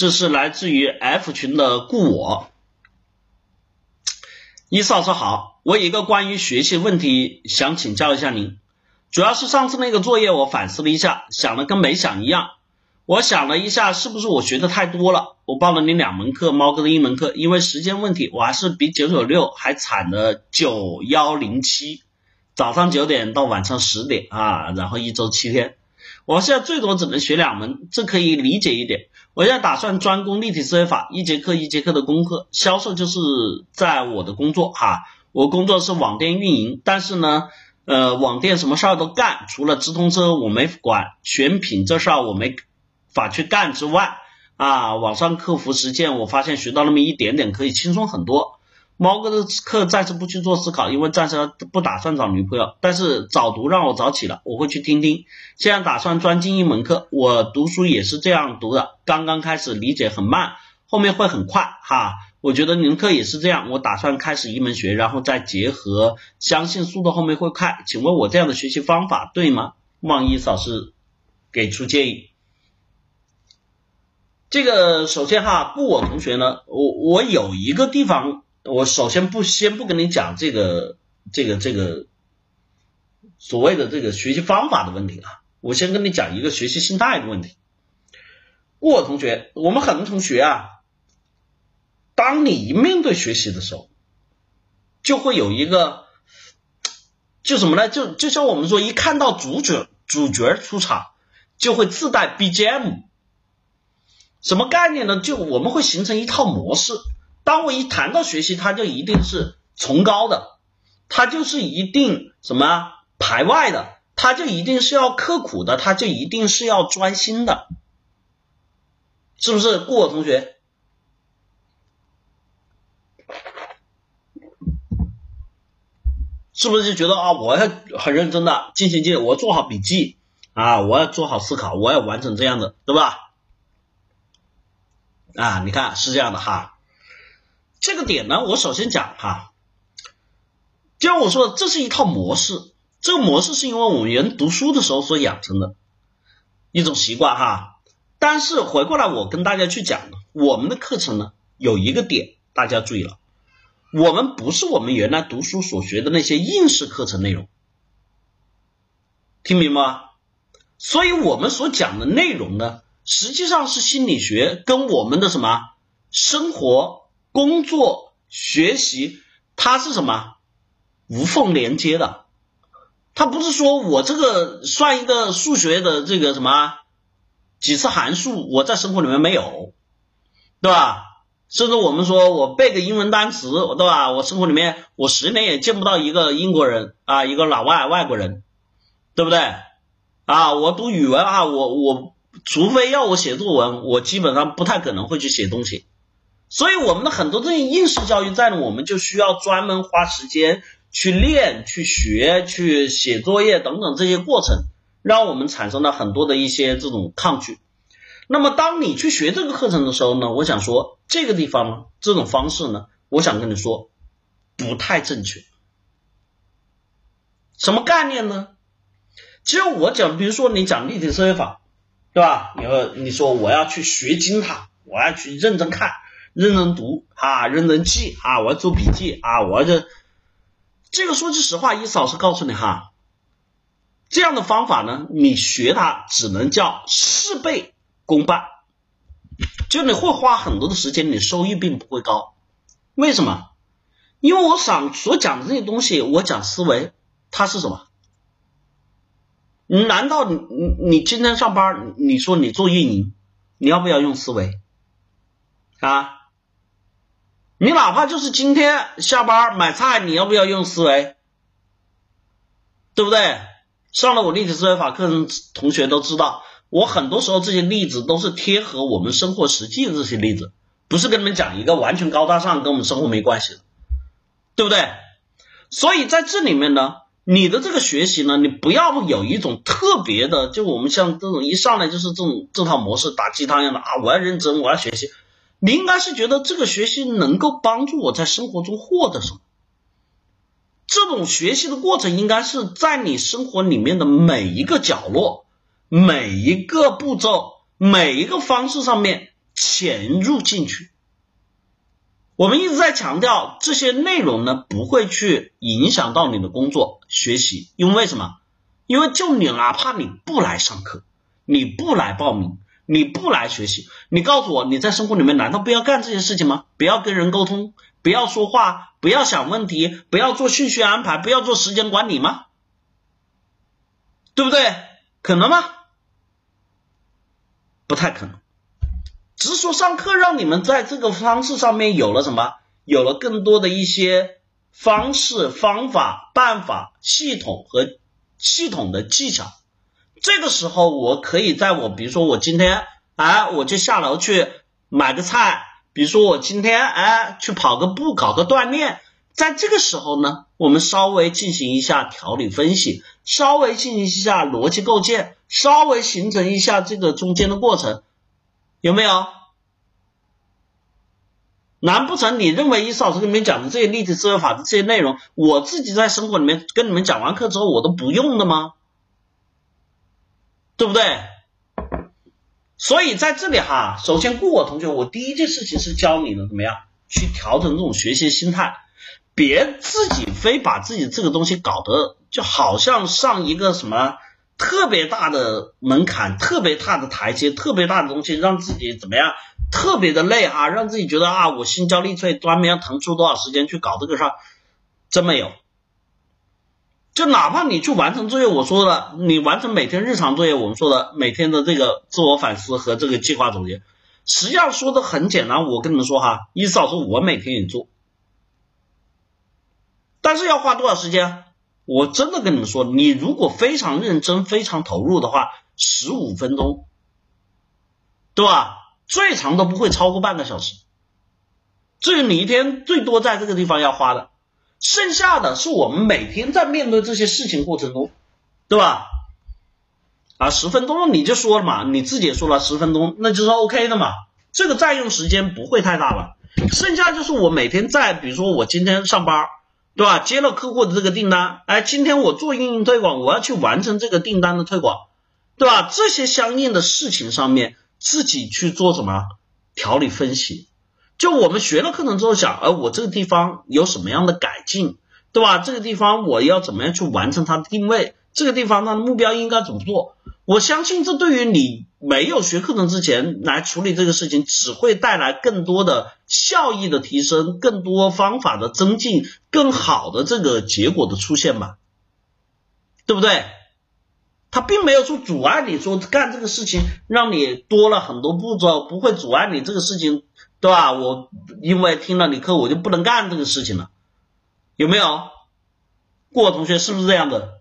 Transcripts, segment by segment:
这是来自于 F 群的故我。伊嫂说好，我有一个关于学习问题想请教一下您，主要是上次那个作业我反思了一下，想的跟没想一样。我想了一下，是不是我学的太多了？我报了你两门课，猫哥的一门课，因为时间问题，我还是比九九六还惨的九幺零七，早上九点到晚上十点啊，然后一周七天。我现在最多只能学两门，这可以理解一点。我现在打算专攻立体思维法，一节课一节课的功课，销售就是在我的工作哈。我工作是网店运营，但是呢，呃，网店什么事儿都干，除了直通车我没管，选品这事儿我没法去干之外，啊，网上客服实践我发现学到那么一点点，可以轻松很多。猫哥的课暂时不去做思考，因为暂时不打算找女朋友。但是早读让我早起了，我会去听听。现在打算专精一门课，我读书也是这样读的，刚刚开始理解很慢，后面会很快哈。我觉得您课也是这样，我打算开始一门学，然后再结合，相信速度后面会快。请问我这样的学习方法对吗？望一老师给出建议。这个首先哈，不我同学呢，我我有一个地方。我首先不先不跟你讲这个这个这个所谓的这个学习方法的问题啊，我先跟你讲一个学习心态的问题。我同学，我们很多同学啊，当你一面对学习的时候，就会有一个就什么呢？就就像我们说，一看到主角主角出场，就会自带 BGM，什么概念呢？就我们会形成一套模式。当我一谈到学习，它就一定是崇高的，它就是一定什么排外的，它就一定是要刻苦的，它就一定是要专心的，是不是？顾我同学，是不是就觉得啊，我要很认真的进行进，我做好笔记啊，我要做好思考，我要完成这样的，对吧？啊，你看是这样的哈。这个点呢，我首先讲哈，就像我说，这是一套模式，这个模式是因为我们人读书的时候所养成的一种习惯哈。但是回过来，我跟大家去讲，我们的课程呢，有一个点大家注意了，我们不是我们原来读书所学的那些应试课程内容，听明白吗？所以我们所讲的内容呢，实际上是心理学跟我们的什么生活。工作学习，它是什么无缝连接的？它不是说我这个算一个数学的这个什么几次函数，我在生活里面没有，对吧？甚至我们说我背个英文单词，对吧？我生活里面我十年也见不到一个英国人啊，一个老外外国人，对不对？啊，我读语文啊，我我除非要我写作文，我基本上不太可能会去写东西。所以我们的很多这些应试教育在呢，我们就需要专门花时间去练、去学、去写作业等等这些过程，让我们产生了很多的一些这种抗拒。那么当你去学这个课程的时候呢，我想说这个地方呢，这种方式呢，我想跟你说不太正确。什么概念呢？其实我讲，比如说你讲立体思维法，对吧？你说你说我要去学精它，我要去认真看。认真读啊，认真记啊，我要做笔记啊，我要这这个说句实话，伊思老师告诉你哈，这样的方法呢，你学它只能叫事倍功半，就你会花很多的时间，你收益并不会高。为什么？因为我想所讲的这些东西，我讲思维，它是什么？难道你你你今天上班，你说你做运营，你要不要用思维啊？你哪怕就是今天下班买菜，你要不要用思维？对不对？上了我立体思维法课程，同学都知道，我很多时候这些例子都是贴合我们生活实际的这些例子，不是跟你们讲一个完全高大上，跟我们生活没关系的，对不对？所以在这里面呢，你的这个学习呢，你不要有一种特别的，就我们像这种一上来就是这种这套模式打鸡汤一样的啊，我要认真，我要学习。你应该是觉得这个学习能够帮助我在生活中获得什么？这种学习的过程应该是在你生活里面的每一个角落、每一个步骤、每一个方式上面潜入进去。我们一直在强调这些内容呢，不会去影响到你的工作学习，因为什么？因为就你哪怕你不来上课，你不来报名，你不来学习，你告诉我你在生活里面难道不要干这些事情吗？不要跟人沟通，不要说话，不要想问题，不要做顺序安排，不要做时间管理吗？对不对？可能吗？不太可能。只是说上课让你们在这个方式上面有了什么？有了更多的一些方式、方法、办法、系统和系统的技巧。这个时候，我可以在我比如说我今天哎，我就下楼去买个菜，比如说我今天哎去跑个步，搞个锻炼。在这个时候呢，我们稍微进行一下条理分析，稍微进行一下逻辑构建，稍微形成一下这个中间的过程。有没有？难不成你认为伊老师跟你们讲的这些立体思维法的这些内容，我自己在生活里面跟你们讲完课之后，我都不用的吗？对不对？所以在这里哈，首先顾我同学，我第一件事情是教你的怎么样去调整这种学习心态，别自己非把自己这个东西搞得就好像上一个什么。特别大的门槛，特别大的台阶，特别大的东西，让自己怎么样？特别的累哈，让自己觉得啊，我心焦力脆，专门要腾出多少时间去搞这个事儿？真没有。就哪怕你去完成作业，我说的，你完成每天日常作业，我们说的每天的这个自我反思和这个计划总结，实际上说的很简单。我跟你们说哈，意思老师我每天也做，但是要花多少时间？我真的跟你们说，你如果非常认真、非常投入的话，十五分钟，对吧？最长都不会超过半个小时。这是你一天最多在这个地方要花的，剩下的是我们每天在面对这些事情过程中，对吧？啊，十分钟你就说了嘛，你自己也说了十分钟，那就是 OK 的嘛。这个占用时间不会太大了，剩下就是我每天在，比如说我今天上班。对吧？接了客户的这个订单，哎，今天我做运营推广，我要去完成这个订单的推广，对吧？这些相应的事情上面，自己去做什么条理分析？就我们学了课程之后想，哎，我这个地方有什么样的改进，对吧？这个地方我要怎么样去完成它的定位？这个地方它的目标应该怎么做？我相信这对于你。没有学课程之前来处理这个事情，只会带来更多的效益的提升，更多方法的增进，更好的这个结果的出现吧，对不对？他并没有说阻碍你说干这个事情，让你多了很多步骤，不会阻碍你这个事情，对吧？我因为听了你课，我就不能干这个事情了，有没有？过同学是不是这样的？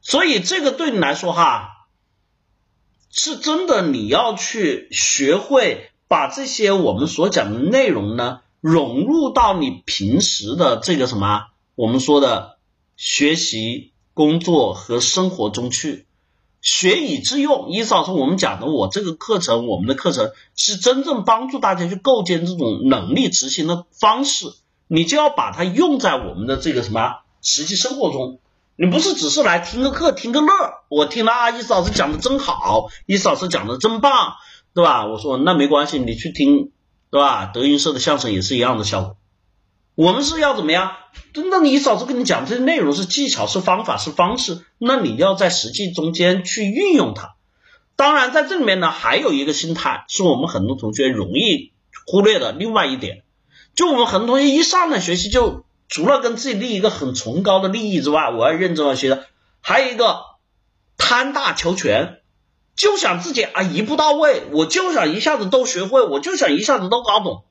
所以这个对你来说哈。是真的，你要去学会把这些我们所讲的内容呢，融入到你平时的这个什么，我们说的学习、工作和生活中去，学以致用。意思是我们讲的，我这个课程，我们的课程是真正帮助大家去构建这种能力执行的方式，你就要把它用在我们的这个什么实际生活中。你不是只是来听个课听个乐，我听了啊，意思老师讲的真好，意思老师讲的真棒，对吧？我说那没关系，你去听，对吧？德云社的相声也是一样的效果。我们是要怎么样？真的，你老师跟你讲这些内容是技巧是方法是方式，那你要在实际中间去运用它。当然，在这里面呢，还有一个心态是我们很多同学容易忽略的另外一点，就我们很多同学一上来学习就。除了跟自己立一个很崇高的利益之外，我要认真的学的，还有一个贪大求全，就想自己啊一步到位，我就想一下子都学会，我就想一下子都搞懂。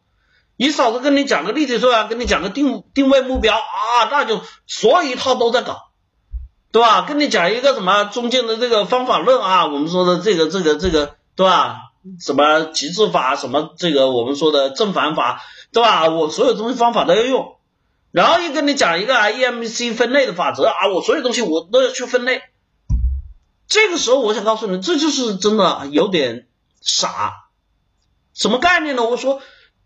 你嫂子跟你讲个例子说啊，跟你讲个定定位目标啊，那就所有一套都在搞，对吧？跟你讲一个什么中间的这个方法论啊，我们说的这个这个这个，对吧？什么极致法，什么这个我们说的正反法，对吧？我所有东西方法都要用。然后又跟你讲一个 EMC 分类的法则啊，我所有东西我都要去分类。这个时候我想告诉你，这就是真的有点傻。什么概念呢？我说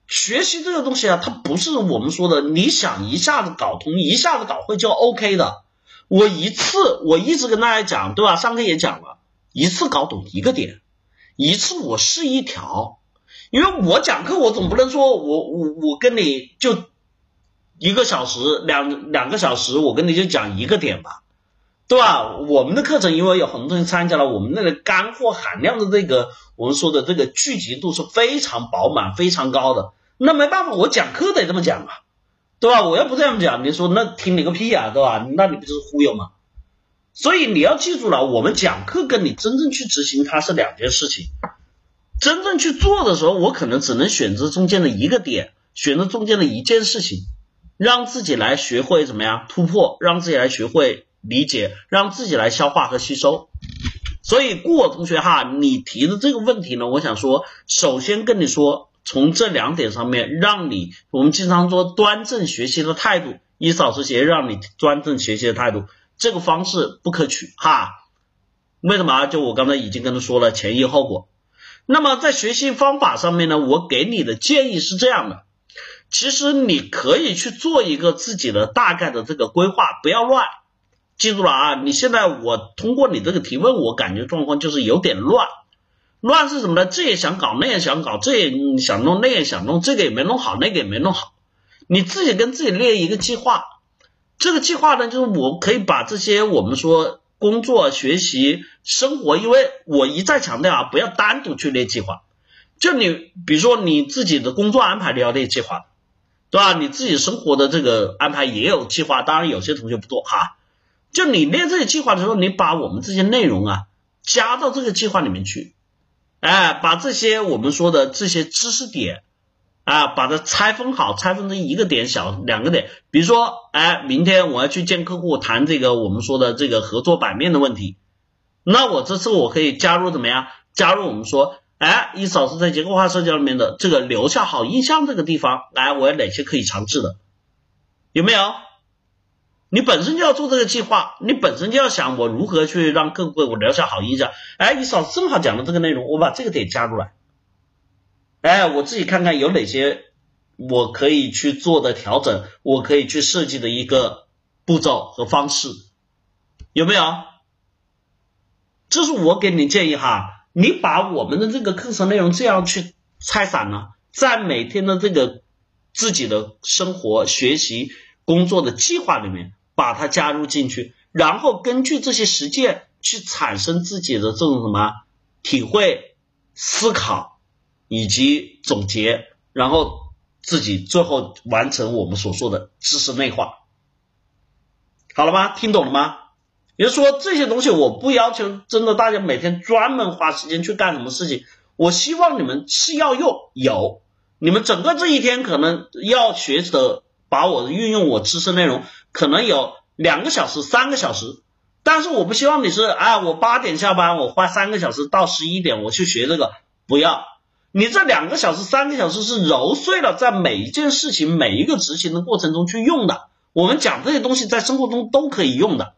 学习这个东西啊，它不是我们说的你想一下子搞通、一下子搞会就 OK 的。我一次我一直跟大家讲，对吧？上课也讲了，一次搞懂一个点，一次我试一条，因为我讲课我总不能说我我我跟你就一个小时两两个小时，我跟你就讲一个点吧，对吧？我们的课程因为有很多同学参加了，我们那个干货含量的这个我们说的这个聚集度是非常饱满、非常高的。那没办法，我讲课得这么讲啊，对吧？我要不这样讲，你说那听你个屁啊，对吧？那你不就是忽悠吗？所以你要记住了，我们讲课跟你真正去执行它是两件事情。真正去做的时候，我可能只能选择中间的一个点，选择中间的一件事情，让自己来学会怎么样突破，让自己来学会理解，让自己来消化和吸收。所以，顾我同学哈，你提的这个问题呢，我想说，首先跟你说，从这两点上面，让你我们经常说端正学习的态度，伊老师协让你端正学习的态度。这个方式不可取哈，为什么？就我刚才已经跟他说了前因后果。那么在学习方法上面呢，我给你的建议是这样的：其实你可以去做一个自己的大概的这个规划，不要乱。记住了啊！你现在我通过你这个提问，我感觉状况就是有点乱。乱是什么呢？这也想搞，那也想搞，这也想弄，那也想弄，这个也没弄好，那个也没弄好。你自己跟自己列一个计划。这个计划呢，就是我可以把这些我们说工作、学习、生活，因为我一再强调啊，不要单独去列计划。就你，比如说你自己的工作安排你要列计划，对吧？你自己生活的这个安排也有计划，当然有些同学不做哈。就你列这些计划的时候，你把我们这些内容啊加到这个计划里面去，哎，把这些我们说的这些知识点。啊，把它拆分好，拆分成一个点小两个点，比如说，哎，明天我要去见客户谈这个我们说的这个合作版面的问题，那我这次我可以加入怎么样？加入我们说，哎，一嫂子在结构化社交里面的这个留下好印象这个地方，来，我有哪些可以尝试的？有没有？你本身就要做这个计划，你本身就要想我如何去让客户我留下好印象。哎，你嫂子正好讲了这个内容，我把这个点加入来。哎，我自己看看有哪些我可以去做的调整，我可以去设计的一个步骤和方式，有没有？这是我给你建议哈，你把我们的这个课程内容这样去拆散了，在每天的这个自己的生活、学习、工作的计划里面把它加入进去，然后根据这些实践去产生自己的这种什么体会、思考。以及总结，然后自己最后完成我们所说的知识内化，好了吗？听懂了吗？也就是说，这些东西我不要求真的大家每天专门花时间去干什么事情，我希望你们是要用有，你们整个这一天可能要学的，把我运用我知识内容，可能有两个小时、三个小时，但是我不希望你是，哎，我八点下班，我花三个小时到十一点我去学这个，不要。你这两个小时、三个小时是揉碎了，在每一件事情、每一个执行的过程中去用的。我们讲这些东西在生活中都可以用的，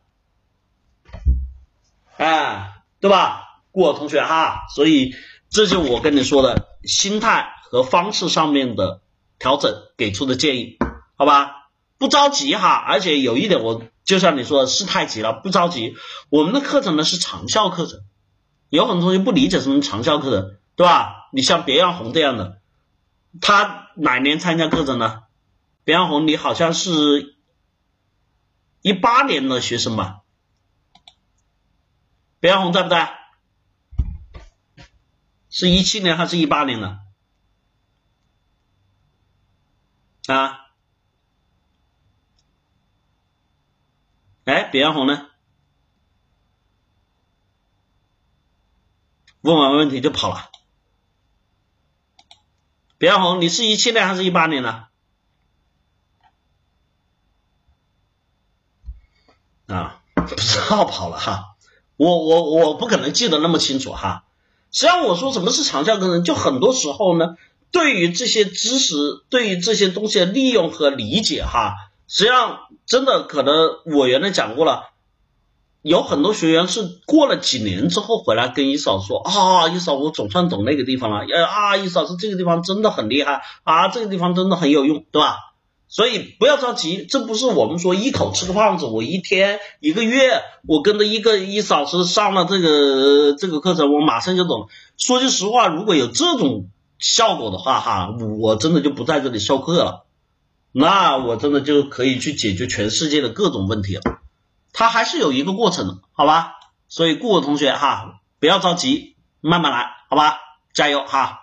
哎，对吧？过同学哈，所以这就我跟你说的心态和方式上面的调整给出的建议，好吧？不着急哈，而且有一点，我就像你说的是太急了，不着急。我们的课程呢是长效课程，有很多同学不理解什么长效课程，对吧？你像别样红这样的，他哪年参加课程呢？别样红，你好像是一八年的学生吧？别样红在不在？是一七年还是一八年的？啊？哎，别样红呢？问完问题就跑了。别样红，你是一七年还是一八年呢？啊，不知道跑了哈，我我我不可能记得那么清楚哈。实际上我说什么是长效课程，就很多时候呢，对于这些知识，对于这些东西的利用和理解哈，实际上真的可能我原来讲过了。有很多学员是过了几年之后回来跟一嫂说啊，一嫂我总算懂那个地方了，呃啊，一嫂是这个地方真的很厉害啊，这个地方真的很有用，对吧？所以不要着急，这不是我们说一口吃个胖子，我一天一个月我跟着一个一老师上了这个这个课程，我马上就懂。说句实话，如果有这种效果的话，哈，我真的就不在这里授课了，那我真的就可以去解决全世界的各种问题了。它还是有一个过程的，好吧？所以顾我同学哈，不要着急，慢慢来，好吧？加油哈！